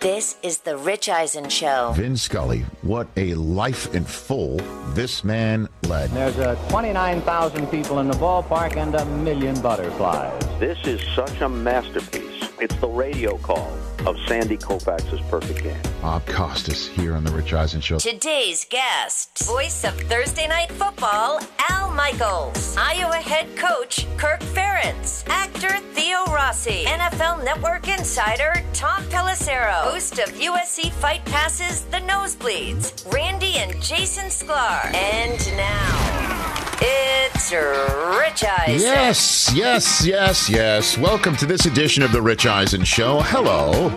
This is the Rich Eisen Show. Vin Scully, what a life in full this man led. There's uh, 29,000 people in the ballpark and a million butterflies. This is such a masterpiece. It's the radio call of Sandy Koufax's perfect game. Bob Costas here on the Rich Eisen Show. Today's guest, voice of Thursday Night Football, Al Michaels, Iowa head coach Kirk Ferentz, actor Theo Rossi, NFL Network insider Tom Pelissero, host of UFC Fight Passes The Nosebleeds, Randy and Jason Sklar. And now, it's Rich Eisen. Yes, yes, yes, yes. Welcome to this edition of the Rich Eisen Show. Hello.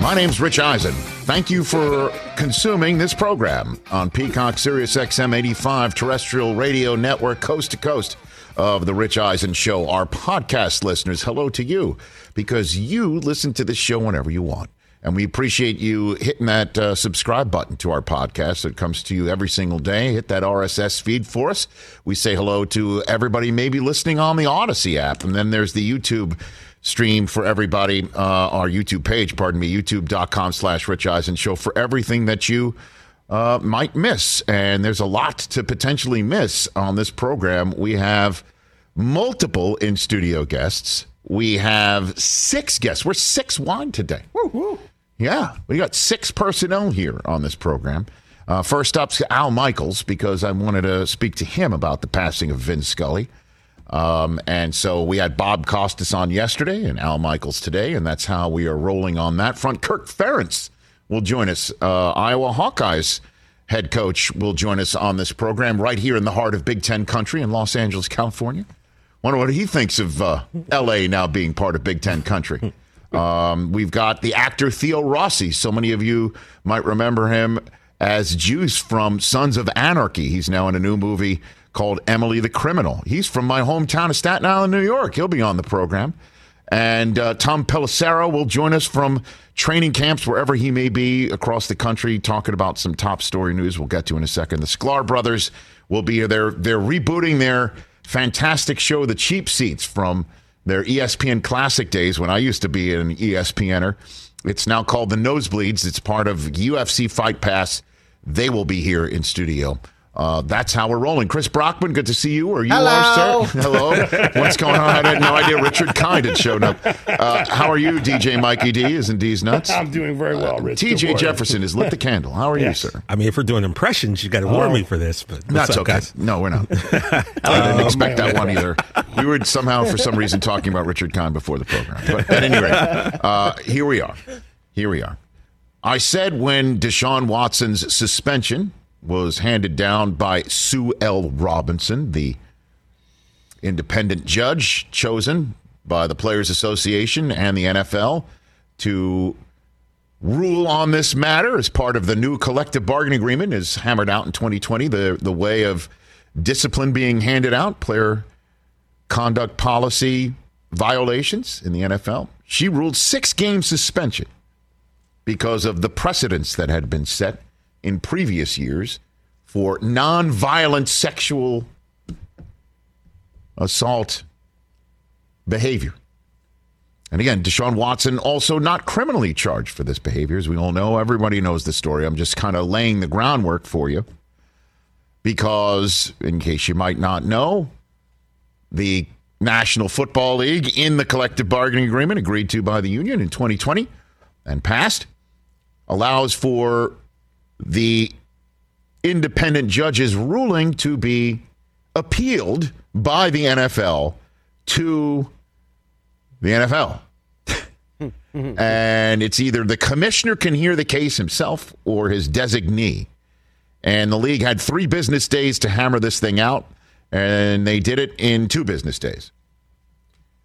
My name's Rich Eisen. Thank you for consuming this program on Peacock Sirius XM 85 terrestrial radio network coast to coast of the Rich Eisen Show. Our podcast listeners, hello to you because you listen to this show whenever you want. And we appreciate you hitting that uh, subscribe button to our podcast. It comes to you every single day. Hit that RSS feed for us. We say hello to everybody maybe listening on the Odyssey app. And then there's the YouTube stream for everybody, uh, our YouTube page, pardon me, youtube.com slash Rich Eisen Show for everything that you uh, might miss. And there's a lot to potentially miss on this program. We have multiple in studio guests. We have six guests. We're six wide today. Yeah, we got six personnel here on this program. Uh, first up's Al Michaels because I wanted to speak to him about the passing of Vin Scully. Um, and so we had Bob Costas on yesterday and Al Michaels today, and that's how we are rolling on that front. Kirk Ferentz will join us. Uh, Iowa Hawkeyes head coach will join us on this program right here in the heart of Big Ten country in Los Angeles, California. Wonder what he thinks of uh, L.A. now being part of Big Ten country. Um, we've got the actor Theo Rossi. So many of you might remember him as Juice from Sons of Anarchy. He's now in a new movie called Emily the Criminal. He's from my hometown of Staten Island, New York. He'll be on the program. And uh, Tom Pelissero will join us from training camps wherever he may be across the country, talking about some top story news. We'll get to in a second. The Sklar brothers will be here. They're they're rebooting their fantastic show, The Cheap Seats, from their ESPN Classic days when I used to be an ESPNer. It's now called The Nosebleeds. It's part of UFC Fight Pass. They will be here in studio. Uh, that's how we're rolling. Chris Brockman, good to see you. Or you Hello. are, sir? Hello. What's going on? I had no idea Richard Kind had shown up. Uh, how are you, DJ Mikey D? Isn't D's nuts? I'm doing very well, Rich. Good TJ. Jefferson has lit the candle. How are Yes. you, sir? I mean, if we're doing impressions, you got to warn Oh. me for this. But what's That's up, okay. guys? No, we're not. I didn't expect man. that one either. We were somehow, for some reason, talking about Richard Kind before the program. But at any rate, uh, here we are. Here we are. I said when Deshaun Watson's suspension was handed down by Sue L. Robinson, the independent judge chosen by the Players Association and the NFL to rule on this matter as part of the new collective bargaining agreement is hammered out in 2020 the the way of discipline being handed out player conduct policy violations in the NFL she ruled 6 game suspension because of the precedents that had been set in previous years for non-violent sexual assault behavior and again, Deshaun Watson also not criminally charged for this behavior, as we all know. Everybody knows the story. I'm just kind of laying the groundwork for you because, in case you might not know, the National Football League, in the collective bargaining agreement agreed to by the union in 2020 and passed, allows for the independent judge's ruling to be appealed by the NFL to the NFL. Mm-hmm. and it's either the commissioner can hear the case himself or his designee. And the league had three business days to hammer this thing out, and they did it in two business days.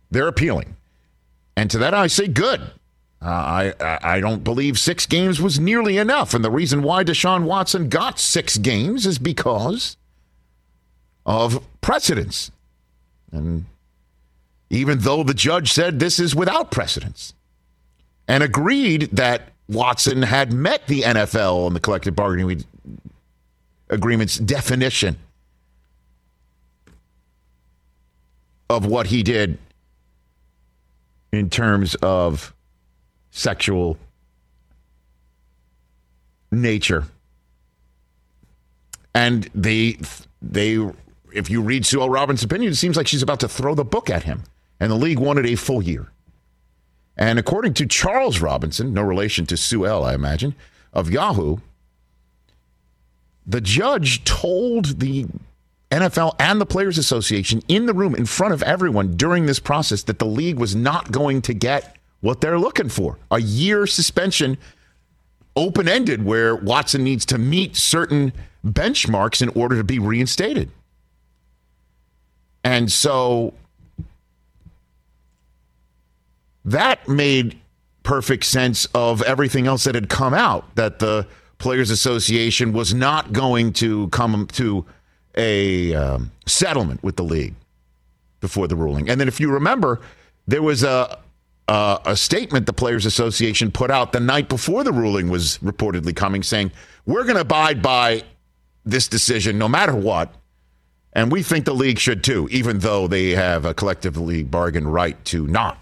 They're appealing. And to that, I say good. Uh, I I don't believe six games was nearly enough, and the reason why Deshaun Watson got six games is because of precedence, and even though the judge said this is without precedence, and agreed that Watson had met the NFL and the collective bargaining agreement's definition of what he did in terms of sexual nature. And they they if you read Sue L. Robinson's opinion, it seems like she's about to throw the book at him. And the league wanted a full year. And according to Charles Robinson, no relation to Sue L., I imagine, of Yahoo, the judge told the NFL and the Players Association in the room in front of everyone during this process that the league was not going to get what they're looking for a year suspension, open ended, where Watson needs to meet certain benchmarks in order to be reinstated. And so that made perfect sense of everything else that had come out that the Players Association was not going to come to a um, settlement with the league before the ruling. And then, if you remember, there was a, a, a statement the Players Association put out the night before the ruling was reportedly coming, saying we're going to abide by this decision no matter what. And we think the league should too, even though they have a collectively bargained right to not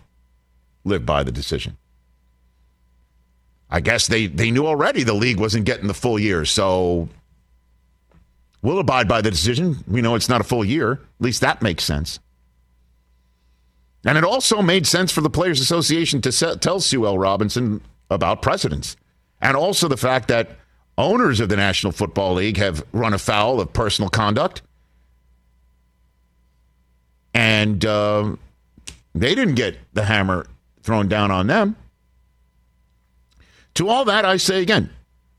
live by the decision. I guess they, they knew already the league wasn't getting the full year, so we'll abide by the decision. We know it's not a full year. At least that makes sense. And it also made sense for the Players Association to se- tell Sue L. Robinson about precedents. And also the fact that owners of the National Football League have run afoul of personal conduct. And uh, they didn't get the hammer thrown down on them. To all that, I say again,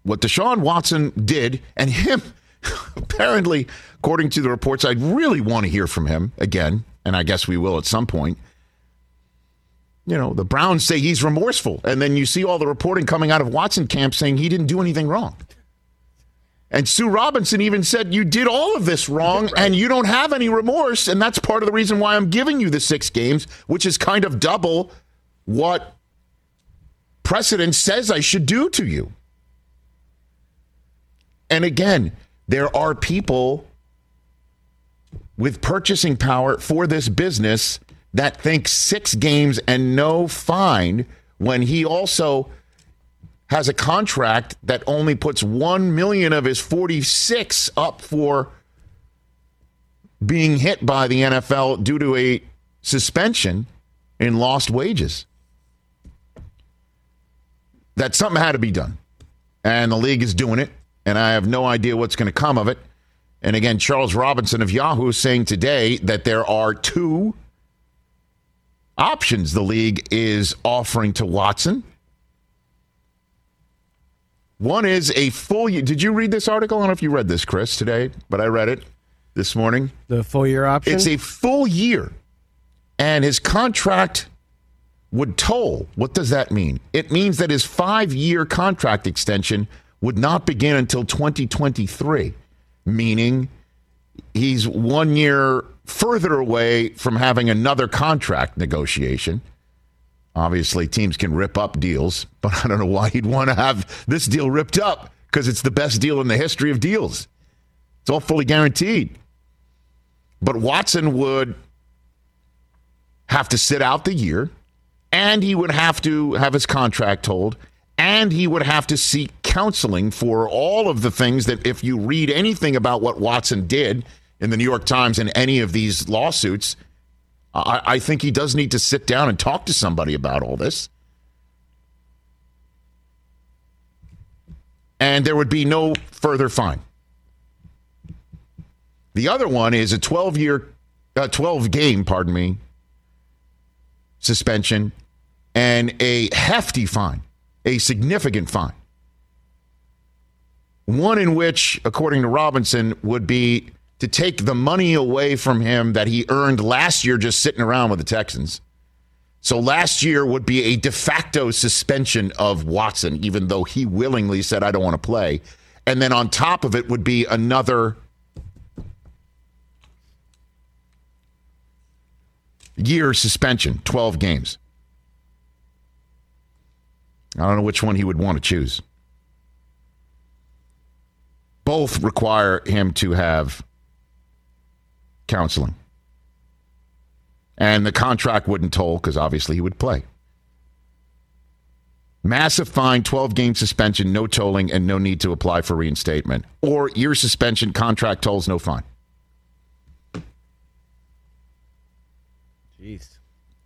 what Deshaun Watson did, and him, apparently, according to the reports, I'd really want to hear from him again, and I guess we will at some point. You know, the Browns say he's remorseful, and then you see all the reporting coming out of Watson camp saying he didn't do anything wrong. And Sue Robinson even said, You did all of this wrong, right. and you don't have any remorse. And that's part of the reason why I'm giving you the six games, which is kind of double what precedent says I should do to you. And again, there are people with purchasing power for this business that thinks six games and no fine when he also has a contract that only puts 1 million of his 46 up for being hit by the NFL due to a suspension in lost wages that something had to be done. And the league is doing it. And I have no idea what's going to come of it. And again, Charles Robinson of Yahoo is saying today that there are two options the league is offering to Watson. One is a full year. Did you read this article? I don't know if you read this, Chris, today, but I read it this morning. The full year option? It's a full year. And his contract would toll. What does that mean? It means that his five year contract extension would not begin until 2023, meaning he's one year further away from having another contract negotiation. Obviously, teams can rip up deals, but I don't know why he'd want to have this deal ripped up because it's the best deal in the history of deals. It's all fully guaranteed. But Watson would have to sit out the year and he would have to have his contract tolled, and he would have to seek counseling for all of the things that, if you read anything about what Watson did in the New York Times and any of these lawsuits, I, I think he does need to sit down and talk to somebody about all this. And there would be no further fine. The other one is a 12 year, uh, 12 game, pardon me, suspension and a hefty fine, a significant fine. One in which, according to Robinson, would be to take the money away from him that he earned last year just sitting around with the Texans. So last year would be a de facto suspension of Watson, even though he willingly said, I don't want to play. And then on top of it would be another year suspension, 12 games. I don't know which one he would want to choose. Both require him to have counseling. And the contract wouldn't toll because obviously he would play. Massive fine, 12 game suspension, no tolling, and no need to apply for reinstatement. Or year suspension, contract tolls, no fine. Jeez.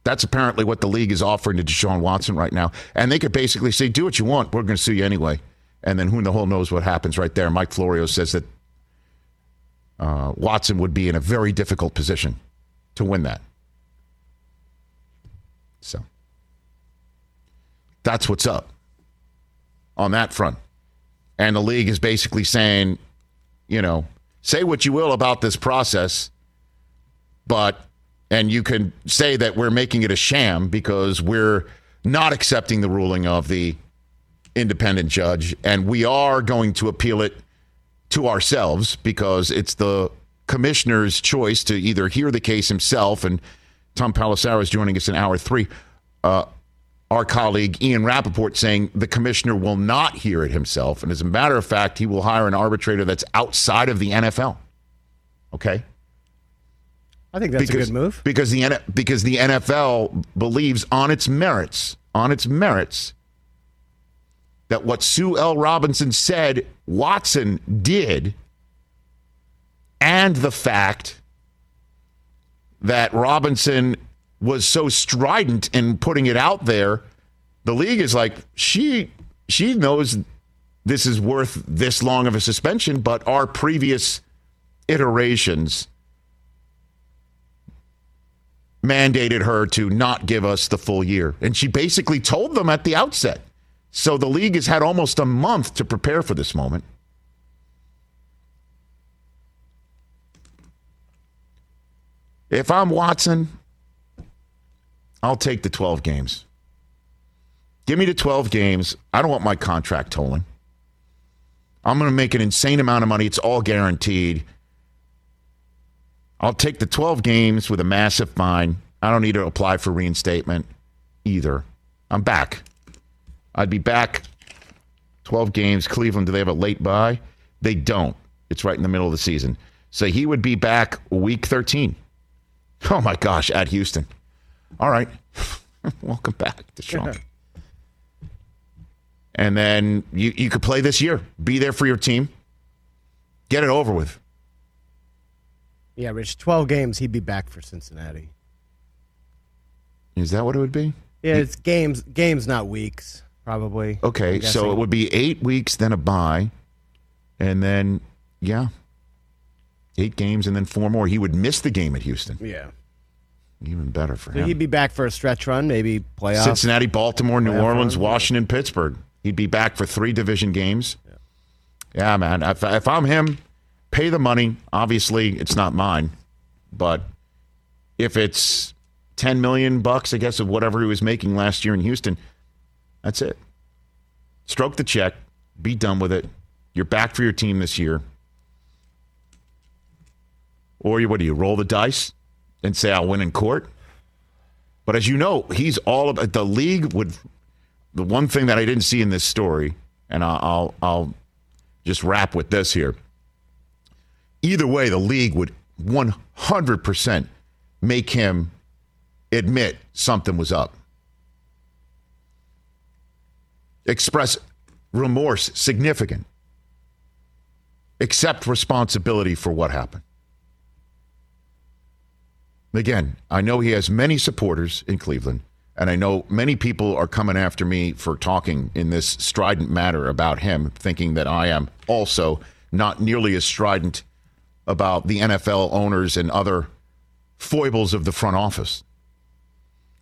That's apparently what the league is offering to Deshaun Watson right now. And they could basically say, do what you want. We're going to sue you anyway. And then who in the hell knows what happens right there. Mike Florio says that uh, Watson would be in a very difficult position to win that. So that's what's up on that front. And the league is basically saying, you know, say what you will about this process, but, and you can say that we're making it a sham because we're not accepting the ruling of the independent judge, and we are going to appeal it to ourselves because it's the commissioner's choice to either hear the case himself and Tom Pelissero is joining us in hour three. Uh, our colleague Ian Rapoport saying the commissioner will not hear it himself. And as a matter of fact, he will hire an arbitrator that's outside of the NFL. Okay? I think that's because, a good move. Because the, because the NFL believes on its merits, on its merits, that what Sue L. Robinson said Watson did, and the fact that Robinson was so strident in putting it out there, the league is like, she she knows this is worth this long of a suspension, but our previous iterations mandated her to not give us the full year. And she basically told them at the outset. So the league has had almost a month to prepare for this moment. If I'm Watson, I'll take the 12 games. Give me the 12 games. I don't want my contract tolling. I'm going to make an insane amount of money. It's all guaranteed. I'll take the 12 games with a massive fine. I don't need to apply for reinstatement either. I'm back. I'd be back 12 games. Cleveland, do they have a late bye? They don't. It's right in the middle of the season. So he would be back week 13. Oh my gosh, at Houston. All right. Welcome back Deshaun. and then you, you could play this year. Be there for your team. Get it over with. Yeah, Rich, 12 games, he'd be back for Cincinnati. Is that what it would be? Yeah, it's games, games, not weeks, probably. Okay, so it would be eight weeks, then a bye, and then, yeah, eight games and then four more. He would miss the game at Houston. Yeah. Even better for So him. he'd be back for a stretch run, maybe playoff. Cincinnati, Baltimore, New Orleans, run, yeah. Washington, Pittsburgh. He'd be back for three division games. Yeah, man. If, if I'm him, pay the money. Obviously, it's not mine, but if it's ten million bucks, I guess of whatever he was making last year in Houston, that's it. Stroke the check. Be done with it. You're back for your team this year. Or you, what do you roll the dice and say I'll win in court? But as you know, he's all about the league would. The one thing that I didn't see in this story, and I'll I'll, I'll just wrap with this here. Either way, the league would 100% make him admit something was up. Express remorse, significant. Accept responsibility for what happened. Again, I know he has many supporters in Cleveland, and I know many people are coming after me for talking in this strident matter about him, thinking that I am also not nearly as strident about the NFL owners and other foibles of the front office.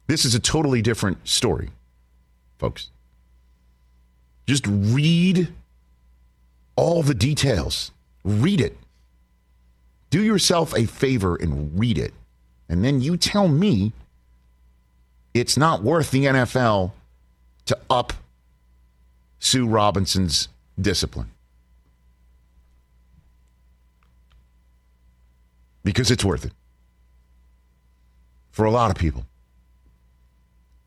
This is a totally different story, folks. Just read all the details. Read it. Do yourself a favor and read it. And then you tell me it's not worth the NFL to up Sue Robinson's discipline. Because it's worth it for a lot of people.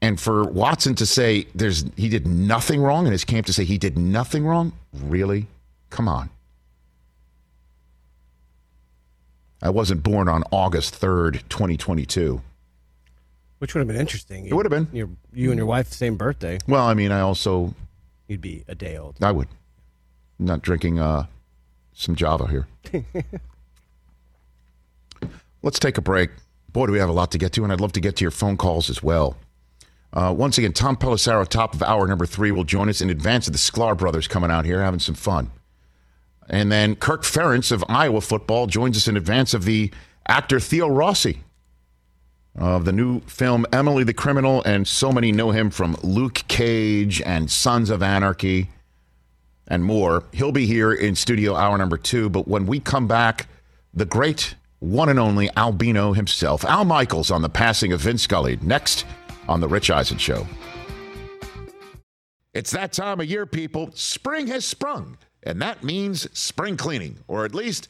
And for Watson to say there's he did nothing wrong in his camp to say he did nothing wrong, really? Come on. I wasn't born on August 3rd, 2022. Which would have been interesting. It would have been. Your, you and your wife, same birthday. Well, I mean, I also You'd be a day old. I would. not drinking uh, some Java here. Let's take a break. Boy, do we have a lot to get to, and I'd love to get to your phone calls as well. Uh, once again, Tom Pelissero, top of hour number three, will join us in advance of the Sklar brothers coming out here having some fun. And then Kirk Ferentz of Iowa football joins us in advance of the actor Theo Rossi of the new film Emily the Criminal, and so many know him from Luke Cage and Sons of Anarchy and more. He'll be here in studio hour number two. But when we come back, the great one and only Albino himself, Al Michaels, on the passing of Vin Scully, next on The Rich Eisen Show. It's that time of year, people. Spring has sprung, and that means spring cleaning, or at least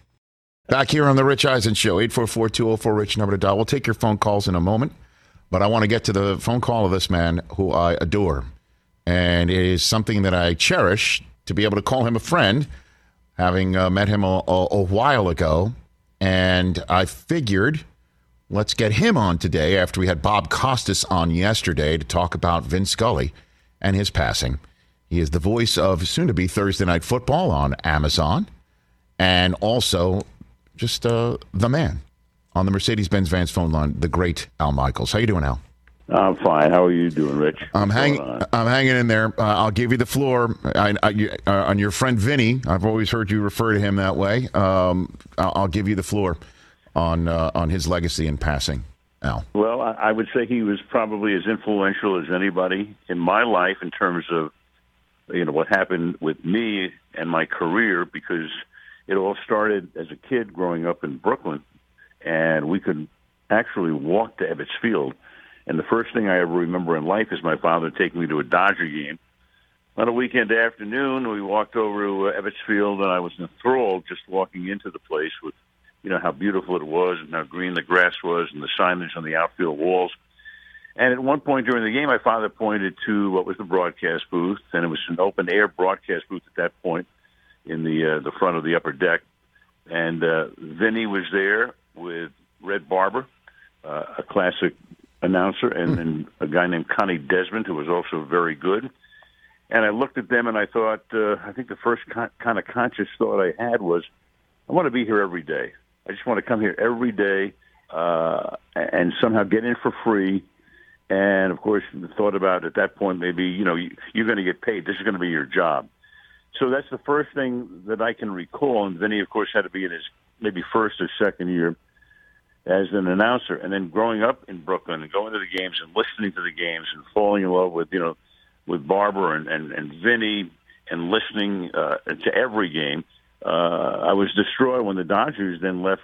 Back here on the Rich Eisen Show, 844 204 Rich number to dial. We'll take your phone calls in a moment, but I want to get to the phone call of this man who I adore. And it is something that I cherish to be able to call him a friend, having uh, met him a, a, a while ago. And I figured let's get him on today after we had Bob Costas on yesterday to talk about Vin Scully and his passing. He is the voice of soon to be Thursday Night Football on Amazon and also just uh, the man on the Mercedes Benz Vans phone line, the great Al Michaels. How you doing, Al? I'm fine. How are you doing, Rich? I'm hanging. I'm hanging in there. Uh, I'll give you the floor I, I, you- uh, on your friend Vinny. I've always heard you refer to him that way. Um, I'll, I'll give you the floor on uh, on his legacy and passing. Al. Well, I, I would say he was probably as influential as anybody in my life in terms of you know what happened with me and my career because it all started as a kid growing up in Brooklyn, and we could actually walk to Ebbets Field. And the first thing I ever remember in life is my father taking me to a Dodger game. On a weekend afternoon, we walked over to uh, Ebbets Field, and I was enthralled just walking into the place with, you know, how beautiful it was and how green the grass was and the signage on the outfield walls. And at one point during the game, my father pointed to what was the broadcast booth, and it was an open air broadcast booth at that point in the uh, the front of the upper deck. And uh, Vinny was there with Red Barber, uh, a classic announcer, and then a guy named Connie Desmond, who was also very good. And I looked at them and I thought, uh, I think the first con- kind of conscious thought I had was, I want to be here every day. I just want to come here every day uh, and somehow get in for free. And of course, the thought about at that point maybe you know you, you're going to get paid. This is going to be your job. So that's the first thing that I can recall. And Vinny, of course, had to be in his maybe first or second year as an announcer, and then growing up in Brooklyn and going to the games and listening to the games and falling in love with you know with Barber and and, and Vinny and listening uh, to every game. Uh, I was destroyed when the Dodgers then left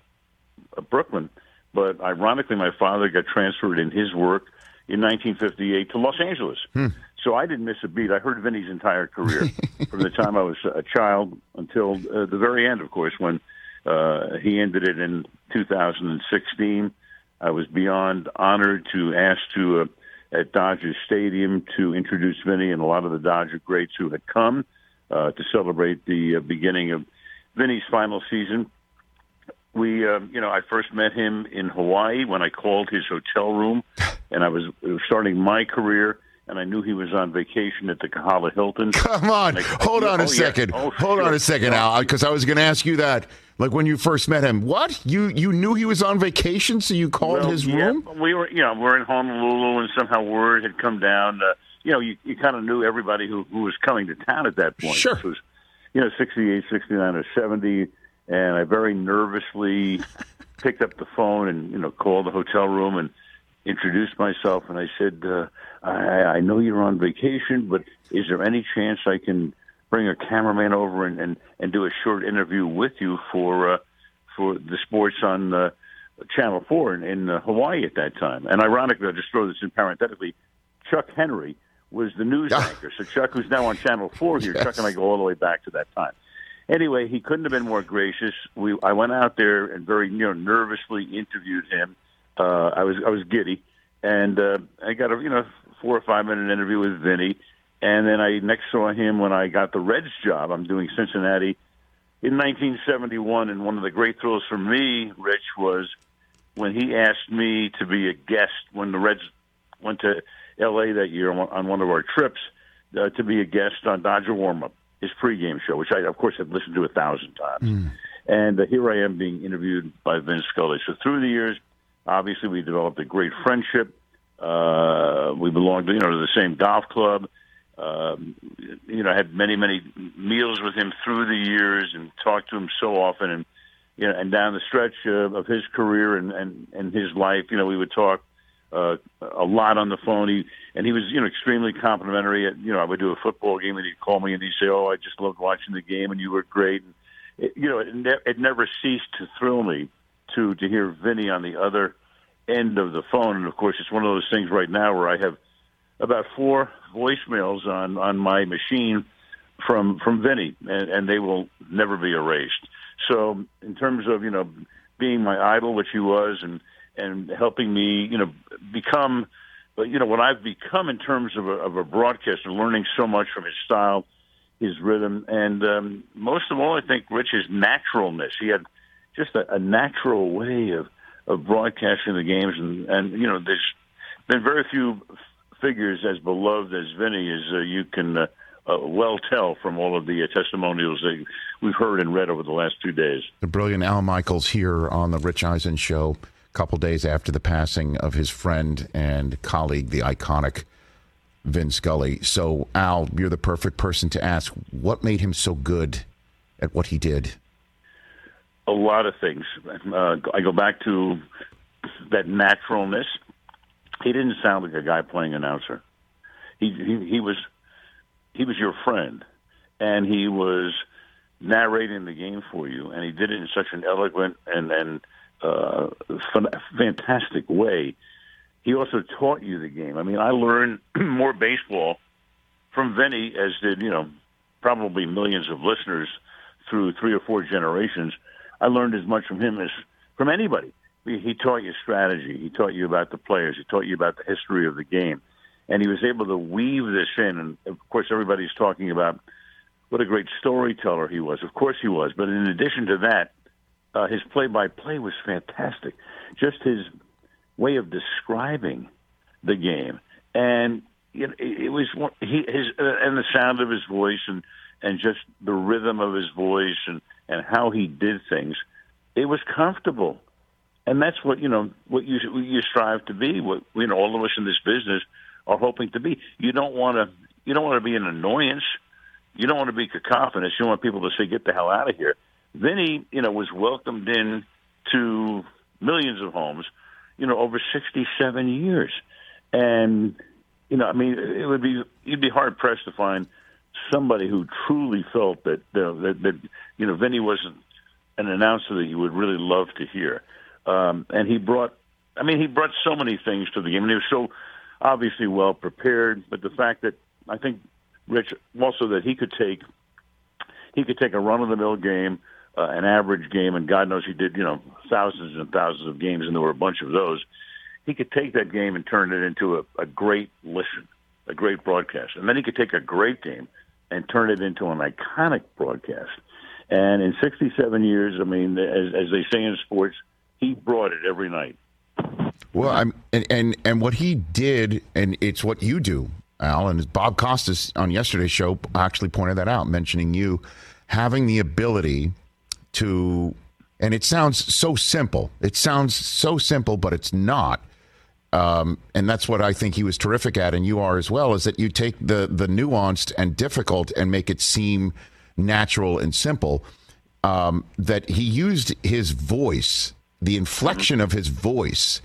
uh, Brooklyn, but ironically, my father got transferred in his work in 1958 to Los Angeles. Hmm. So I didn't miss a beat. I heard Vinny's entire career from the time I was a child until uh, the very end, of course, when uh, he ended it in 2016. I was beyond honored to ask to uh, at Dodger Stadium to introduce Vinny and a lot of the Dodger greats who had come uh, to celebrate the uh, beginning of Vinny's final season. We, uh, you know, I first met him in Hawaii when I called his hotel room, and I was starting my career and I knew he was on vacation at the Kahala Hilton. Come on, I, hold I, on oh, a second. Yeah. Oh, hold sure. on a second, Al, because I was going to ask you that. Like when you first met him, what you you knew he was on vacation, so you called well, his yeah, room? We were, you know, we're in Honolulu, and somehow word had come down. Uh, you know, you, you kind of knew everybody who, who was coming to town at that point. Sure. This was, you know, 68, 69, or 70, and I very nervously picked up the phone and, you know, called the hotel room and introduced myself, and I said, uh, I, I know you're on vacation, but is there any chance I can bring a cameraman over and, and, and do a short interview with you for uh, for the sports on uh, Channel 4 in, in uh, Hawaii at that time? And ironically, I'll just throw this in parenthetically, Chuck Henry was the news anchor. So Chuck, who's now on Channel 4 here, Yes. Chuck and I go all the way back to that time. Anyway, he couldn't have been more gracious. We I went out there and very you know nervously interviewed him. Uh, I was I was giddy, and uh, I got a you know four or five minute interview with Vinny, and then I next saw him when I got the Reds job. I'm doing Cincinnati in 1971, and one of the great thrills for me, Rich, was when he asked me to be a guest when the Reds went to L.A. that year on on one of our trips uh, to be a guest on Dodger Warm Up, his pregame show, which I of course had listened to a thousand times. And uh, here I am being interviewed by Vin Scully. So through the years, obviously we developed a great friendship. Uh, we belonged, you know, to the same golf club. Um, you know, I had many, many meals with him through the years and talked to him so often. And you know, and down the stretch uh, of his career and, and and his life, you know, we would talk uh, a lot on the phone. He and he was, you know, extremely complimentary. You know, I would do a football game and he'd call me and he'd say, "Oh, I just loved watching the game and you were great." And it, you know, it, ne- it never ceased to thrill me to to hear Vinny on the other end of the phone. And of course, it's one of those things right now where I have about four voicemails on on my machine from from Vinny, and, and they will never be erased. So, in terms of you know being my idol, which he was, and and helping me, you know, become, but you know, what I've become in terms of a, of a broadcaster, learning so much from his style, his rhythm, and um, most of all, I think Rich his naturalness. He had just a, a natural way of of broadcasting the games, and and you know, there's been very few figures as beloved as Vinny as uh, you can. Uh, uh, well tell from all of the uh, testimonials that we've heard and read over the last two days. The brilliant Al Michaels here on the Rich Eisen show, a couple days after the passing of his friend and colleague, the iconic Vin Scully. So, Al, you're the perfect person to ask what made him so good at what he did. A lot of things. Uh, I go back to that naturalness. He didn't sound like a guy playing announcer. He he, he was he was your friend, and he was narrating the game for you, and he did it in such an eloquent and and uh, fantastic way. He also taught you the game. I mean, I learned more baseball from Vinny, as did you know probably millions of listeners through three or four generations. I learned as much from him as from anybody. He taught you strategy. He taught you about the players. He taught you about the history of the game and he was able to weave this in. And of course, everybody's talking about what a great storyteller he was. Of course, he was. But in addition to that, uh, his play-by-play was fantastic. Just his way of describing the game, and it, it was he his uh, and the sound of his voice and and just the rhythm of his voice and and how he did things. It was comfortable, and that's what you know what you you strive to be. What you know, all of us in this business are hoping to be. You don't want to you don't want to be an annoyance. You don't want to be cacophonous. You want people to say, "Get the hell out of here." Vinny, you know, was welcomed in to millions of homes, you know, over 67 years. And, you know, I mean, it would be, you'd be hard pressed to find somebody who truly felt that, that, that, you know, Vinny wasn't an announcer that you would really love to hear. Um, and he brought, I mean, he brought so many things to the game. And he was so obviously well prepared. But the fact that I think, Rich, also that he could take, he could take a run of the mill game, uh, an average game, and God knows he did, you know, thousands and thousands of games, and there were a bunch of those. He could take that game and turn it into a, a great listen, a great broadcast, and then he could take a great game and turn it into an iconic broadcast. And in 67 years, I mean, as, as they say in sports, he brought it every night. Well, I'm and, and and what he did, and it's what you do, Al, and Bob Costas on yesterday's show actually pointed that out, mentioning you having the ability to, and it sounds so simple. It sounds so simple, but it's not. Um, and that's what I think he was terrific at, and you are as well. Is that you take the the nuanced and difficult and make it seem natural and simple. Um, that he used his voice, the inflection of his voice,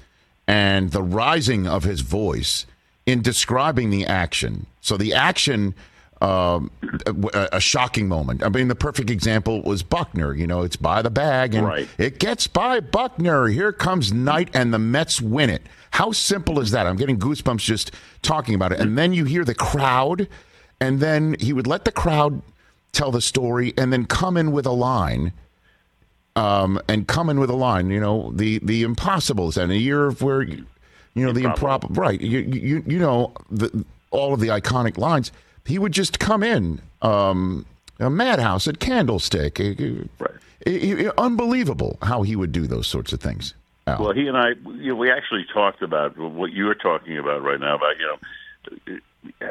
and the rising of his voice in describing the action. So the action um, a, a, shocking moment. I mean, the perfect example was Buckner. You know, it's by the bag, and right. it gets by Buckner. Here comes Knight, and the Mets win it. How simple is that? I'm getting goosebumps just talking about it. And then you hear the crowd, and then he would let the crowd tell the story, and then come in with a line. Um, and come in with a line. You know, the the impossibles, and a year of where, you know, the improbable. Right. You you you know the all of the iconic lines he would just come in, um, a madhouse at Candlestick. Right. unbelievable how he would do those sorts of things. Al. Well, he and I, you know, we actually talked about what you are talking about right now about you know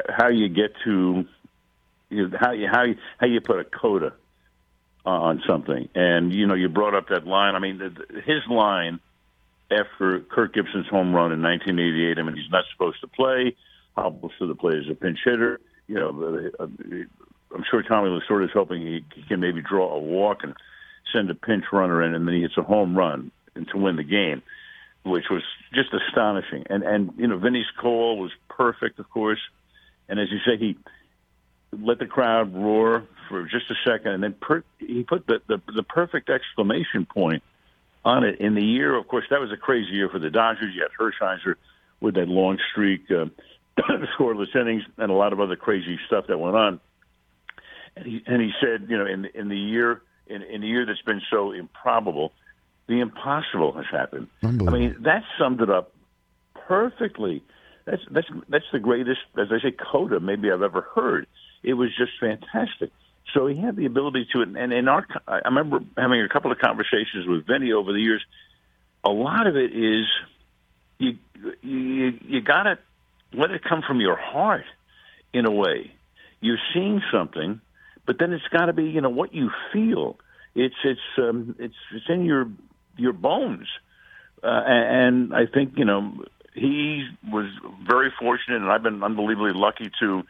how you get to you know, how you how you, how you put a coda on something, and you know you brought up that line. I mean, his line after Kirk Gibson's home run in 1988. I mean, he's not supposed to play. Hobbles to the plate as a pinch hitter you know, uh, I'm sure Tommy Lasorda is hoping he, he can maybe draw a walk and send a pinch runner in, and then he hits a home run and to win the game, which was just astonishing. And and you know, Vinny's call was perfect, of course. And as you say, he let the crowd roar for just a second, and then per- he put the, the the perfect exclamation point on it. In the year, of course, that was a crazy year for the Dodgers. You had Hershiser with that long streak. Uh, scoreless innings and a lot of other crazy stuff that went on. And he and he said, you know, in in the year in in the year that's been so improbable, the impossible has happened. I mean, that summed it up perfectly. That's that's that's the greatest, as I say, coda maybe I've ever heard. It was just fantastic. So he had the ability to, and in our, I remember having a couple of conversations with Vinny over the years. A lot of it is you you you got to let it come from your heart in a way. You're seeing something, but then it's got to be you know what you feel. It's it's um, it's it's in your your bones, uh, and I think you know he was very fortunate, and I've been unbelievably lucky to,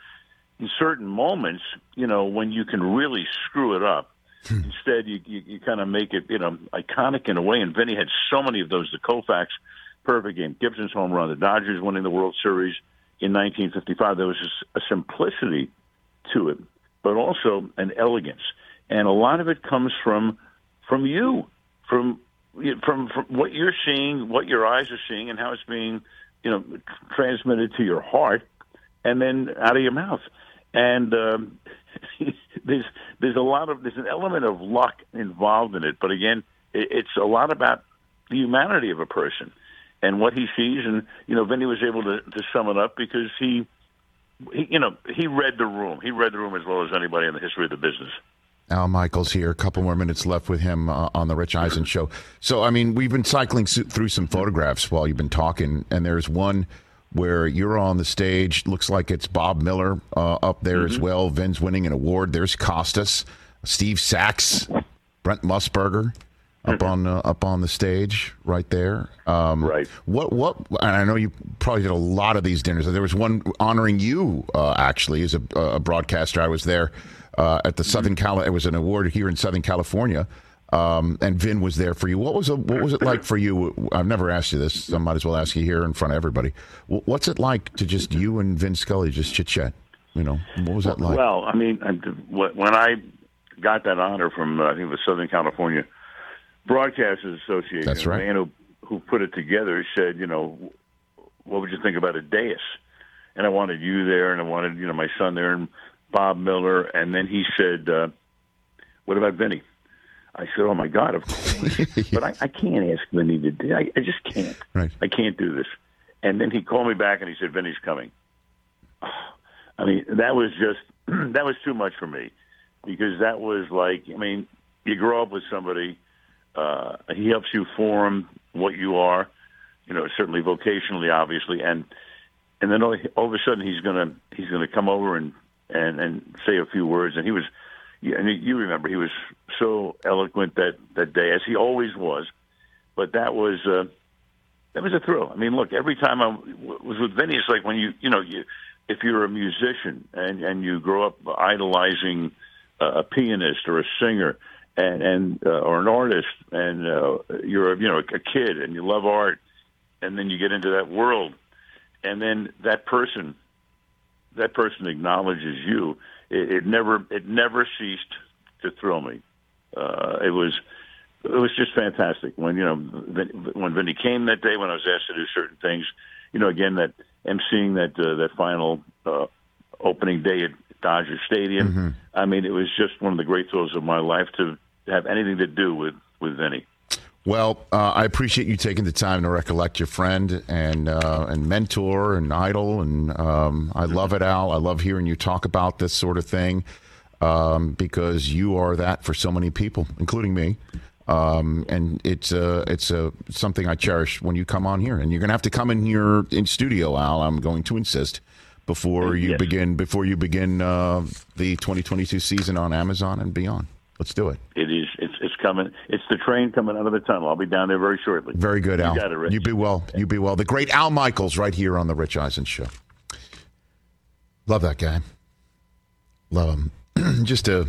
in certain moments, you know, when you can really screw it up. Instead, you, you, you kind of make it, you know, iconic in a way. And Vinny had so many of those. The Koufax perfect game, Gibson's home run, the Dodgers winning the World Series in 1955. There was a simplicity to it, but also an elegance, and a lot of it comes from from you, from from, from what you're seeing, what your eyes are seeing, and how it's being, you know, transmitted to your heart, and then out of your mouth. And um, there's there's a lot of there's an element of luck involved in it, but again, it, it's a lot about the humanity of a person and what he sees. And you know, Vinny was able to, to sum it up because he, he, you know, he read the room. He read the room as well as anybody in the history of the business. Al Michaels here. A couple more minutes left with him uh, on the Rich Eisen show. So, I mean, we've been cycling through some photographs while you've been talking, and there's one where you're on the stage. Looks like it's Bob Miller uh, up there as well. Vin's winning an award. There's Costas, Steve Sachs, Brent Musburger up on uh, up on the stage right there. Um, Right. What what? And I know you probably did a lot of these dinners. There was one honoring you uh, actually as a, a broadcaster. I was there uh, at the Southern Cal. It was an award here in Southern California. Um, and Vin was there for you. What was it, what was it like for you? I've never asked you this. So I might as well ask you here in front of everybody. What's it like to just you and Vin Scully just chit chat? You know, what was that like? Well, I mean, when I got that honor from uh, I think the Southern California Broadcasters Association, That's right. the man who who put it together said, you know, what would you think about a dais? And I wanted you there, and I wanted you know my son there, and Bob Miller, and then he said, uh, "What about Vinny?" I said, "Oh my God, of course." but I, I can't ask Vinny to do. I, I just can't. Right. I can't do this. And then he called me back and he said, "Vinny's coming." I mean, that was just that was too much for me because that was like, I mean, you grow up with somebody, uh, he helps you form what you are, you know, certainly vocationally, obviously, and and then all, all of a sudden he's gonna he's gonna come over and and and say a few words, and he was, and you remember he was so eloquent that that day, as he always was, but that was. Uh, that was a thrill. I mean, look, every time I was with Vinny, it's like when you, you know, you, if you're a musician and and you grow up idolizing a pianist or a singer and and uh, or an artist, and uh, you're a, you know a kid and you love art, and then you get into that world, and then that person, that person acknowledges you. It, it never it never ceased to thrill me. Uh, it was it was just fantastic when you know when Vinny came that day when I was asked to do certain things. You know, again that emceeing that uh, that final uh, opening day at Dodger Stadium. I mean, it was just one of the great thrills of my life to have anything to do with with Vinny. Well, uh, I appreciate you taking the time to recollect your friend and uh, and mentor and idol, and um, I love it, Al. I love hearing you talk about this sort of thing um, because you are that for so many people, including me. Um, and it's uh, it's uh, something I cherish when you come on here, and you're gonna have to come in here in studio, Al. I'm going to insist before you Yes. begin before you begin uh, the 2022 season on Amazon and beyond. Let's do it. It is it's it's coming. It's the train coming out of the tunnel. I'll be down there very shortly. Very good, Al. You got it, Rich. You be well. You be well. The great Al Michaels, right here on the Rich Eisen Show. Love that guy. Love him. Just to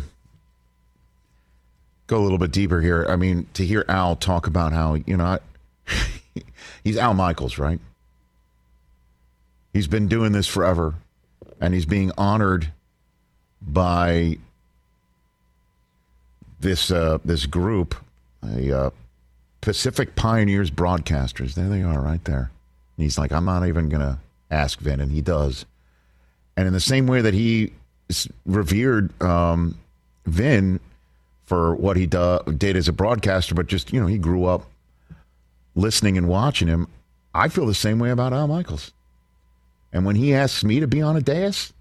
go a little bit deeper here. I mean, to hear Al talk about how you know I- he's Al Michaels, right? He's been doing this forever, and he's being honored by this uh, this group, a uh, Pacific Pioneers broadcasters. There they are, right there. And he's like, I'm not even gonna ask Vin, and he does. And in the same way that he revered um, Vin for what he do, did as a broadcaster, but just you know he grew up listening and watching him. I feel the same way about Al Michaels. And when he asks me to be on a dais,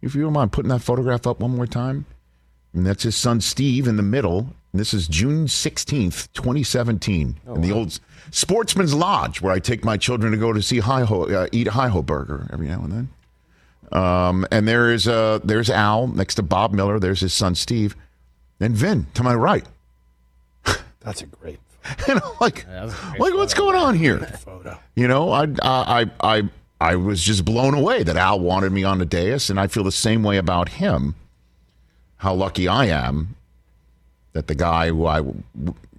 if you don't mind putting that photograph up one more time, and that's his son Steve in the middle. And this is June 16th, 2017, in the old Sportsman's Lodge, where I take my children to go to see Hi Ho, uh, eat a Hi Ho burger every now and then. Um, and there is uh, there's Al next to Bob Miller. There's his son Steve, and Vin to my right. That's a great And I'm like, great like what's going on here? photo. You know, I, I, I, I was just blown away that Al wanted me on the dais, and I feel the same way about him. How lucky I am that the guy who I,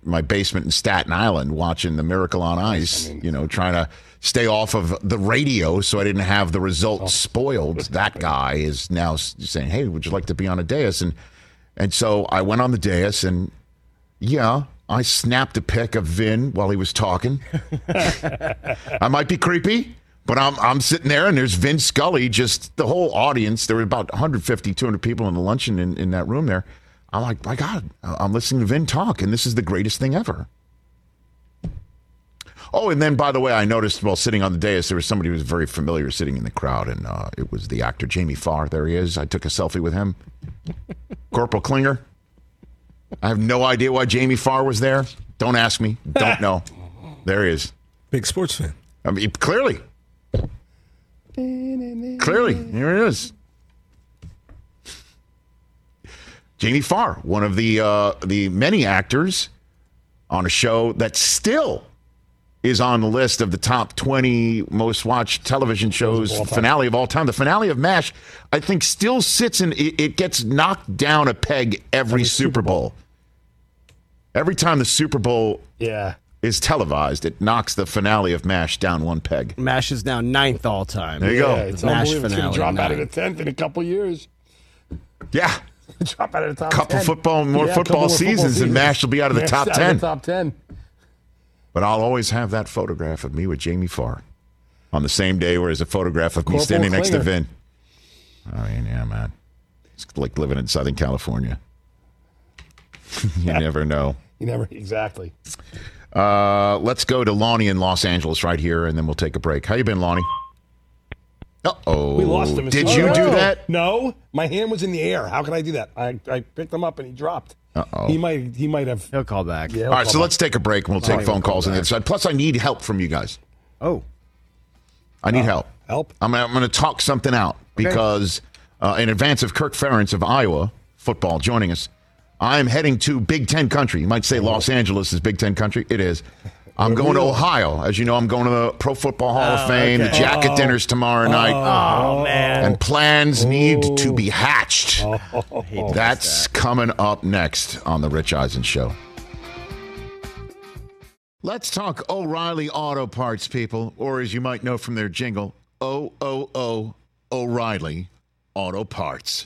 my basement in Staten Island, watching the Miracle on Ice, you know, trying to stay off of the radio so I didn't have the results oh. spoiled. That guy is now saying, "Hey, would you like to be on a dais?" and and so I went on the dais, and yeah, I snapped a pic of Vin while he was talking. I might be creepy, but I'm I'm sitting there and there's Vin Scully, just the whole audience. There were about 150, 200 people in the luncheon in, in that room there. I'm like, my God, I'm listening to Vin talk, and this is the greatest thing ever. Oh, and then by the way, I noticed while sitting on the dais, there was somebody who was very familiar sitting in the crowd, and uh, it was the actor Jamie Farr. There he is. I took a selfie with him. Corporal Klinger. I have no idea why Jamie Farr was there. Don't ask me. Don't know. There he is. Big sports fan. I mean, clearly. Clearly, here it is. Jamie Farr, one of the uh, the many actors on a show that still is on the list of the top 20 most watched television shows finale of all time. The finale of MASH, I think, still sits in, it, it gets knocked down a peg every, Every Super Super Bowl. Bowl. Every time the Super Bowl Yeah. Is televised, it knocks the finale of MASH down one peg. Mash is now ninth all time. There you go. Yeah, it's MASH unbelievable. It's going finale, to drop out of the tenth in a couple years. Yeah. drop out of the top. Couple 10. football- more Yeah, football couple more seasons and MASH will be out of the MASH top out 10. the top ten. But I'll always have that photograph of me with Jamie Farr on the same day where there's a photograph of me Corporal standing next to Klinger. Vin. I mean, yeah, man. It's like living in Southern California. you never know. You never exactly. Uh, let's go to Lonnie in Los Angeles right here, and then we'll take a break. How you been, Lonnie? Uh-oh. We lost him. Did Oh, you do that? No, my hand was in the air. How could I do that? I, I picked him up and he dropped. Uh-oh. He might he might have. He'll call back. Yeah, All right, so let's take a break, and we'll take Oh, phone he'll call calls on the other side. Plus, I need help from you guys. Oh, I need help. help. I'm, I'm going to talk something out because uh, in advance of Kirk Ferentz of Iowa football joining us, I'm heading to Big Ten country. You might say Los Angeles is Big Ten country. It is. I'm going to Ohio. As you know, I'm going to the Pro Football Hall of Fame. The jacket dinner's tomorrow night. oh man. And plans need to be hatched. That's coming up next on The Rich Eisen Show. Let's talk O'Reilly Auto Parts, people, or as you might know from their jingle, O O O O'Reilly Auto Parts.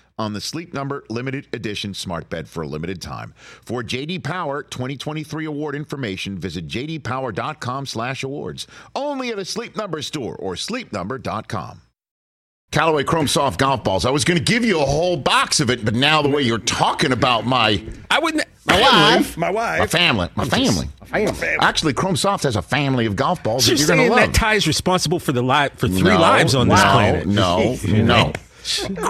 on the Sleep Number limited edition smart bed for a limited time. For JD Power 2023 award information, visit jdpower.com/awards. Only at a Sleep Number store or sleepnumber.com. Callaway Chrome Soft golf balls. I was going to give you a whole box of it, but now the way you're talking about my I wouldn't. my wife, My wife. my family, my family. Actually, Chrome Soft has a family of golf balls You're that you're going to love. that Ty is responsible for the li- for three No, lives on this no, planet. No, no.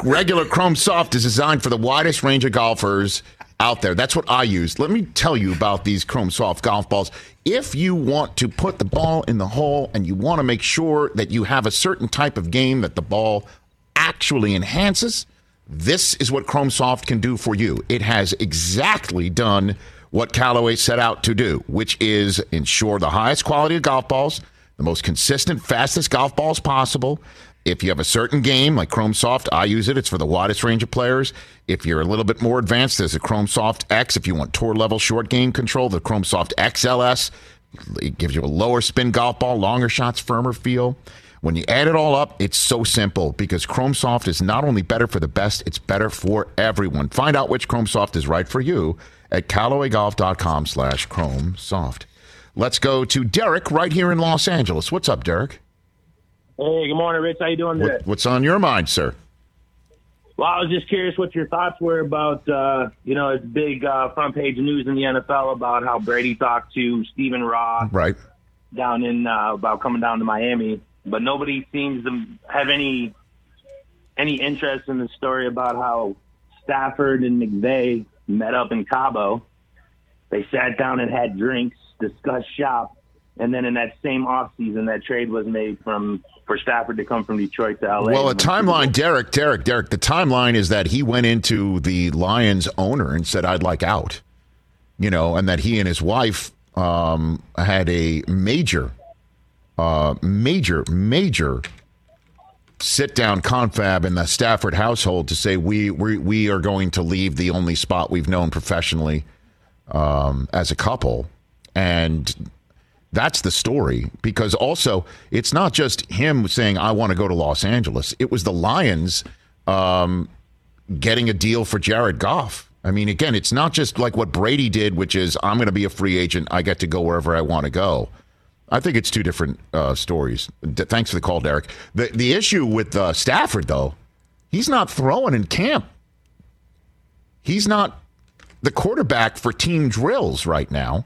Regular Chrome Soft is designed for the widest range of golfers out there. That's what I use. Let me tell you about these Chrome Soft golf balls. If you want to put the ball in the hole and you want to make sure that you have a certain type of game that the ball actually enhances, this is what Chrome Soft can do for you. It has exactly done what Callaway set out to do, which is ensure the highest quality of golf balls, the most consistent, fastest golf balls possible. If you have a certain game like Chrome Soft, I use it. It's for the widest range of players. If you're a little bit more advanced, there's a Chrome Soft X. If you want tour level short game control, the Chrome Soft XLS. It gives you a lower spin golf ball, longer shots, firmer feel. When you add it all up, it's so simple because Chrome Soft is not only better for the best, it's better for everyone. Find out which Chrome Soft is right for you at CallawayGolf.com slash Chrome Soft. Let's go to Derek right here in Los Angeles. What's up, Derek? Hey, good morning, Rich. How you doing today? What, what's on your mind, sir? Well, I was just curious what your thoughts were about, uh, you know, it's big uh, front page news in the NFL about how Brady talked to Stephen Ross Right. down in uh, about coming down to Miami, but nobody seems to have any any interest in the story about how Stafford and McVay met up in Cabo. They sat down and had drinks, discussed shop, and then in that same off season, that trade was made from for Stafford to come from Detroit to LA. Well, a timeline, Derek, Derek, Derek. The timeline is that he went into the Lions owner and said, "I'd like out," you know, and that he and his wife um, had a major, uh, major, major sit down confab in the Stafford household to say we we we are going to leave the only spot we've known professionally um, as a couple, and that's the story because also it's not just him saying I want to go to Los Angeles. It was the Lions um, getting a deal for Jared Goff. I mean, again, it's not just like what Brady did, which is I'm going to be a free agent. I get to go wherever I want to go. I think it's two different uh, stories. D- thanks for the call, Derek. The the issue with uh, Stafford though, he's not throwing in camp. He's not the quarterback for team drills right now.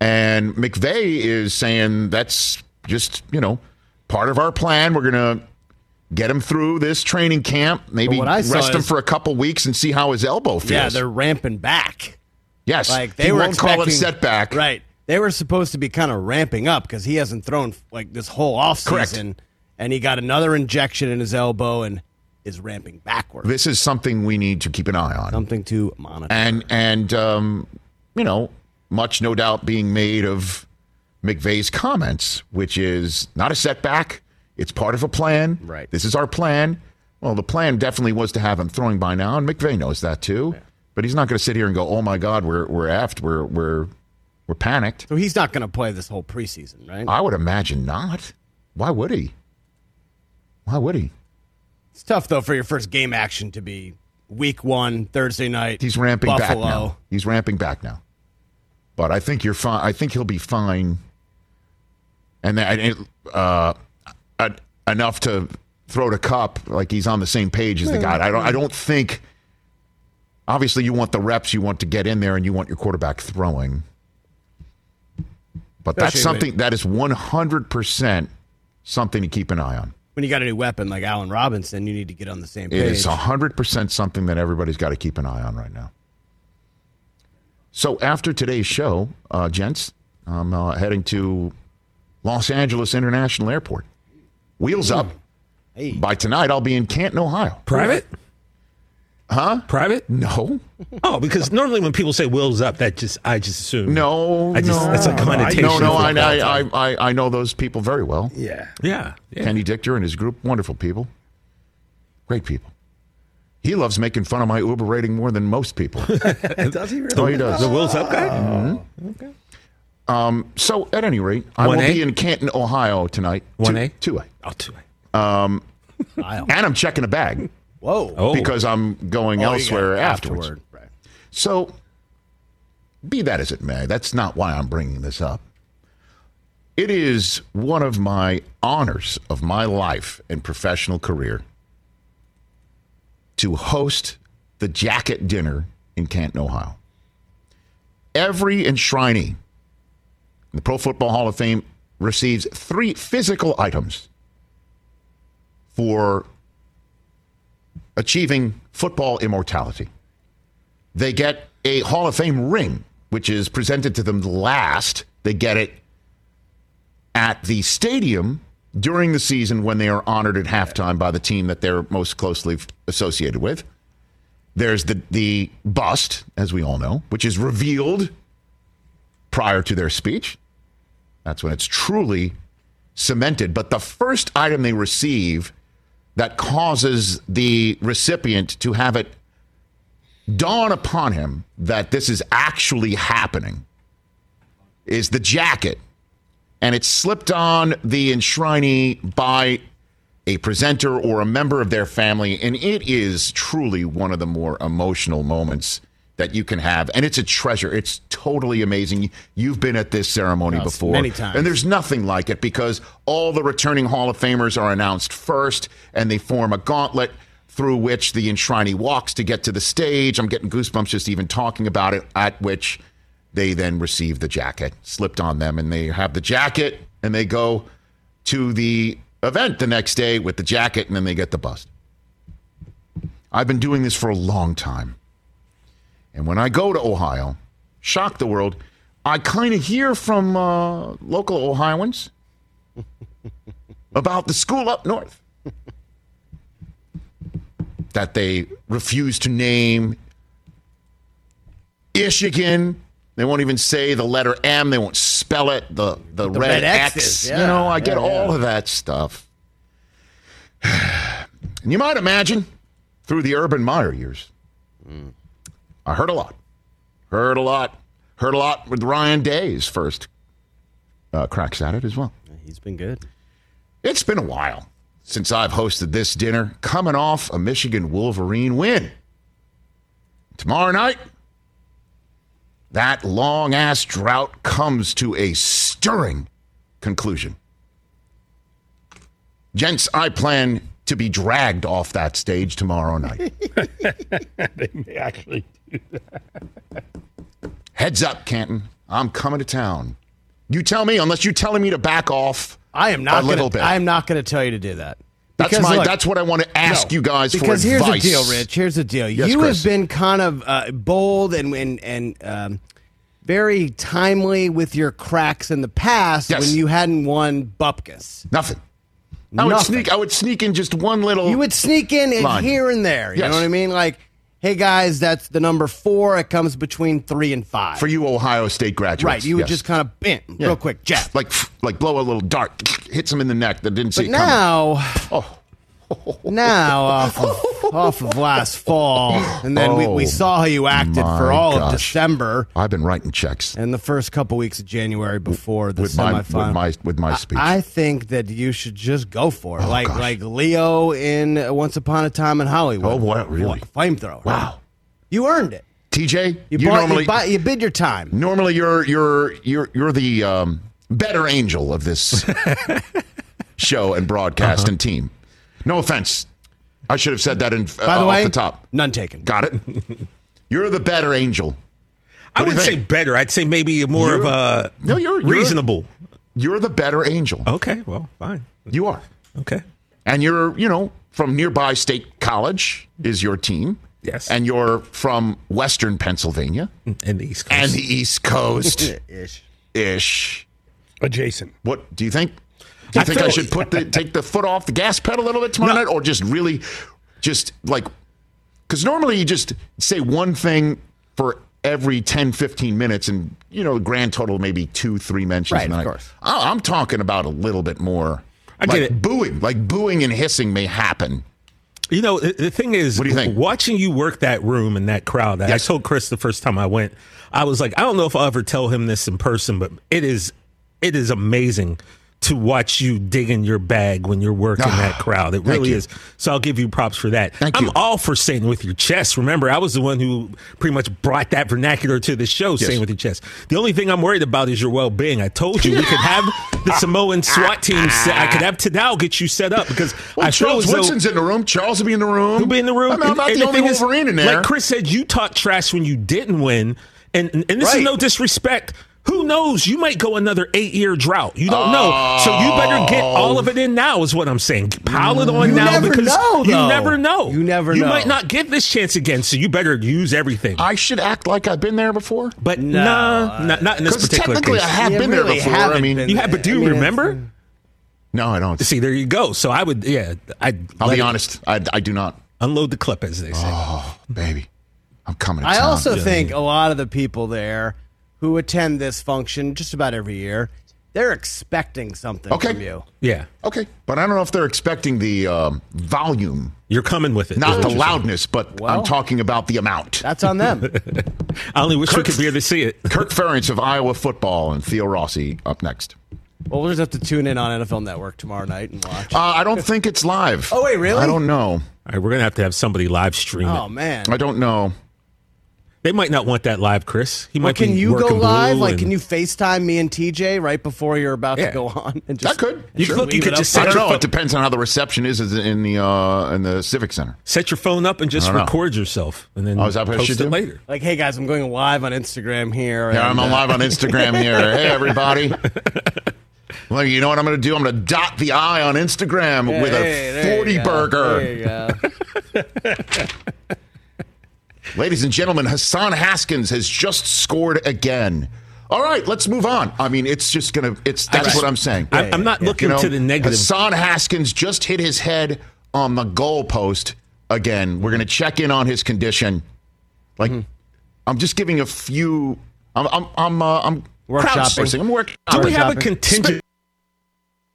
And McVay is saying that's just, you know, part of our plan. We're going to get him through this training camp, maybe But what I saw rest him is- for a couple weeks and see how his elbow feels. Yeah, they're ramping back. yes. Like they he were won't call it setback. Right. They were supposed to be kind of ramping up because he hasn't thrown like this whole offseason. Correct. And he got another injection in his elbow and is ramping backwards. This is something we need to keep an eye on. Something to monitor. and and um, you know, much no doubt being made of McVay's comments, which is not a setback. It's part of a plan. Right. This is our plan. Well, the plan definitely was to have him throwing by now, and McVay knows that too. But he's not going to sit here and go, "Oh my God, we're we're aft, we're we're we're panicked." So he's not going to play this whole preseason, right? I would imagine not. Why would he? Why would he? It's tough though for your first game action to be week one Thursday night. He's ramping Buffalo. back now. He's ramping back now. But I think you're fine. I think he'll be fine, and then uh, uh, enough to throw the cup like he's on the same page as the guy. I don't. I don't think. Obviously, you want the reps. You want to get in there, and you want your quarterback throwing. But that's something that is 100 percent something to keep an eye on. When you got a new weapon like Allen Robinson, you need to get on the same It page. is 100% something that everybody's got to keep an eye on right now. So after today's show, uh, gents, I'm uh, heading to Los Angeles International Airport. Wheels up. Hey. By tonight, I'll be in Canton, Ohio. Private? Huh? Private? No. Oh, because normally when people say "wheels up," that just I just assume. No. I just no. that's a connotation. No, no, I, I. I, I, I know those people very well. yeah, yeah, yeah. Kenny Dichter and his group, wonderful people. Great people. He loves making fun of my Uber rating more than most people. Does he really? Oh, he does. The Wheels Up guy. Um, so, at any rate, I will 1A? be in Canton, Ohio tonight. 1A? Two A. Oh, two. Um, and I'm checking a bag Whoa. Oh, because I'm going Oh, elsewhere got afterwards. afterward. Right. So, be that as it may, that's not why I'm bringing this up. It is one of my honors of my life and professional career to host the jacket dinner in Canton, Ohio. Every enshrinee in the Pro Football Hall of Fame receives three physical items for achieving football immortality. They get a Hall of Fame ring, which is presented to them last. They get it at the stadium during the season when they are honored at halftime by the team that they're most closely associated with. There's the, the bust, as we all know, which is revealed prior to their speech. That's when it's truly cemented. But the first item they receive that causes the recipient to have it dawn upon him that this is actually happening is the jacket. And it's slipped on the enshrinee by a presenter or a member of their family. And it is truly one of the more emotional moments that you can have, and it's a treasure. It's totally amazing. You've been at this ceremony before, many times. and there's nothing like it because all the returning Hall of Famers are announced first, and they form a gauntlet through which the enshrinee walks to get to the stage. I'm getting goosebumps just even talking about it. At which they then receive the jacket slipped on them, and they have the jacket, and they go to the event the next day with the jacket, and then they get the bust. I've been doing this for a long time. And when I go to Ohio, shock the world, I kind of hear from uh, local Ohioans about the school up north that they refuse to name Michigan. They won't even say the letter M. They won't spell it. The the, The red, red X. X's, You know, I get yeah, all yeah. of that stuff. And you might imagine through the Urban Meyer years, I heard a lot. Heard a lot. Heard a lot with Ryan Day's first uh, cracks at it as well. He's been good. It's been a while since I've hosted this dinner, coming off a Michigan Wolverine win. Tomorrow night, that long ass drought comes to a stirring conclusion. Gents, I plan to be dragged off that stage tomorrow night. they may actually do that. Heads up, Canton. I'm coming to town. You tell me, unless you're telling me to back off I am not a little gonna, bit. I am not going to tell you to do that. That's Because, my. look, that's what I want to ask No, you guys because for here's advice. the deal, Rich. Here's the deal. Yes, you Chris. have been kind of uh, bold and and and um, very timely with your cracks in the past Yes. when you hadn't won Bupkis. Nothing. I would sneak. I would sneak in just one little. You would sneak in Line. here and there. You Yes. know what I mean? Like, hey guys, that's the number four. It comes between three and five. for you Ohio State graduates. right. You would just kind of bam, Yeah. real quick, Jeff. like like blow a little dart, hits him in the neck that didn't see But it coming. now, Oh. Now off of, off of last fall, and then we, we Oh, saw how you acted for all of gosh. December I've been writing checks and the first couple weeks of January before the with my with semifinal. my with my speech. I think that you should just go for it, Oh, like gosh. like Leo in Once Upon a Time in Hollywood. Oh, what, really? Flamethrower. wow, you earned it. TJ, You, you bought, normally you, buy, you bid your time. normally you're you're you're you're the um, better angel of this show and broadcast and team. No offense, I should have said that in, uh, By the off way, the top. none taken. Got it. You're the better angel. I What do you wouldn't say better. I'd say maybe more of You're- a No, you're- you're- reasonable. You're the better angel. Okay, well, fine. You are. Okay. and you're you know from nearby state college is your team Yes. and you're from western pennsylvania And the East Coast. and the east coast Ish. ish Adjacent. what do you think do you I think i should put the take the foot off the gas pedal a little bit tomorrow No. night or just really just like because normally you just say one thing for every 10 15 minutes and you know the grand total maybe two three mentions Right, of course. I- i'm talking about a little bit more I get it. booing like booing and hissing may happen You know, the, thing is, What do you think? watching you work that room and that crowd, I told Chris the first time I went, I was like, I don't know if I'll ever tell him this in person, but it is, it is amazing to watch you dig in your bag when you're working Ah, that crowd. It really is. So I'll give you props for that. Thank I'm you. all for saying with your chest. Remember, I was the one who pretty much brought that vernacular to the show, saying with your chest. The only thing I'm worried about is your well being. I told you we could have the Samoan SWAT team set. I could have Tadao get you set up because Well, I feel Charles though Woodson's in the room. Charles will be in the room. Who'll be in the room? I'm not And- the only thing is, Wolverine in there. Like Chris said, you talk trash when you didn't win, and and, and this Right. is no disrespect. Who knows? You might go another eight year drought. You don't know. So you better get all of it in now. Is what I'm saying. Pile it on You now never because know, you never know. You never You know. You might not get this chance again. So you better use everything. I should act like I've been there before. but No, nah, not, not in this Because particular technically, case. I have You been really there before. I mean, been you have, but do I you mean, remember? no, I don't. See, there you go. So I would, yeah, I'd I'll be it honest. I, I do not. Unload the clip, as they say. Oh, baby, I'm coming. To I town. also think a lot of the people there who attend this function just about every year, they're expecting something Okay. from you. Yeah, Okay, but I don't know if they're expecting the um, volume, you're coming with it. not the loudness, but Well- I'm talking about the amount. That's on them. I only wish we could be here to see it. Kirk Ferentz of Iowa football and Theo Rossi up next. well, we'll just have to tune in on NFL Network tomorrow night and watch. Uh, I don't think it's live. Oh, wait, really? I don't know. All right, we're gonna have to have somebody live stream oh it. man, I don't know. They might not want that live, Chris. He Well, might can be you go working live? blue Like, and- can you FaceTime me and TJ right before you're about Yeah. to go on? And just I could. You Sure. could- you leave could it just up I don't your know. phone- It depends on how the reception is in the uh, in the Civic Center. set your phone up and just I don't know. record yourself, and then Oh, is that what post should it do? later. like, hey guys, I'm going live on Instagram here. Yeah, and, I'm on uh, live on Instagram here. Hey, everybody. Well, you know what I'm going to do? I'm going to dot the I on Instagram yeah, with hey, a there you 40 go. burger. There you go. Ladies and gentlemen, Hassan Haskins has just scored again. All right, let's move on. I mean, it's just going to, it's, that's just- what I'm saying. I'm, I'm not looking You know, to the negative. Hassan Haskins just hit his head on the goalpost again. We're going to check in on his condition. Like, Mm-hmm. I'm just giving a few, I'm, I'm, I'm, uh, I'm crowdsourcing. I'm working. Do we have a contingent?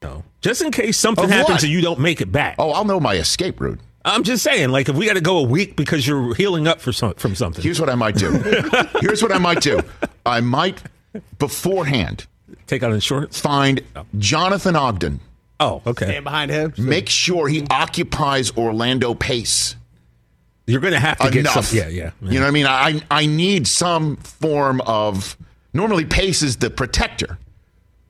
No, just in case something Of happens what? and you don't make it back. Oh, I'll know my escape route. I'm just saying, like if we got to go a week because you're healing up for some, from something, Here's what I might do. Here's what I might do. I might beforehand take out insurance. find oh. Jonathan Ogden. Oh, okay. Stand behind him. Make sure he occupies Orlando Pace You're going to have to get enough. some. Yeah, yeah. You know what I mean? I I need some form of. Normally, Pace is the protector,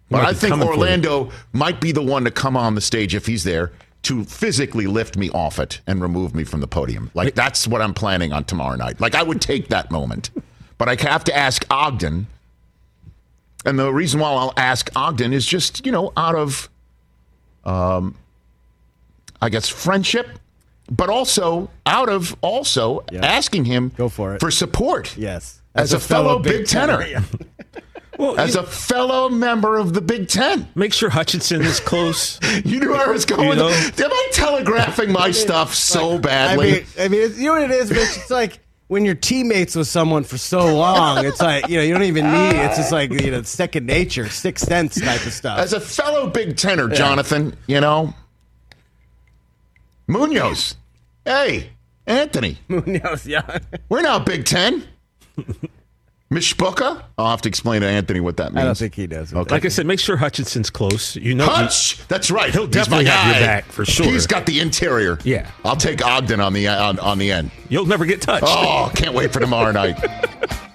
but I think coming for you. Orlando might be the one to come on the stage if he's there to physically lift me off it and remove me from the podium. Like that's what I'm planning on tomorrow night. Like I would take that moment, but I have to ask Ogden. And the reason why I'll ask Ogden is just you know out of, um, I guess friendship, but also out of also asking him Go for it. for support. Yes. As, a, fellow, Big Tenor, yeah. Well, as you- a fellow member of the Big Ten. make sure Hutchinson is close. You knew where I was going. You know? Am I telegraphing my stuff so I badly? mean, I mean, you know what it is, Rich? It's like when you're teammates with someone for so long, it's like you know you don't even need. It's just like you know second nature, sixth sense type of stuff. as a fellow Big Tenor, Jonathan, you know, Munoz. Hey, Anthony, Munoz, yeah. we're now Big Ten. Mishpuka? I'll have to explain to Anthony what that means. I don't think he does. Okay. Like I said, make sure Hutchinson's close. You know, Hutch, that's right. He'll definitely have your back, for sure. He's got the interior. Yeah. I'll take Ogden on the on, on the end. you'll never get touched. Oh, can't wait for tomorrow night.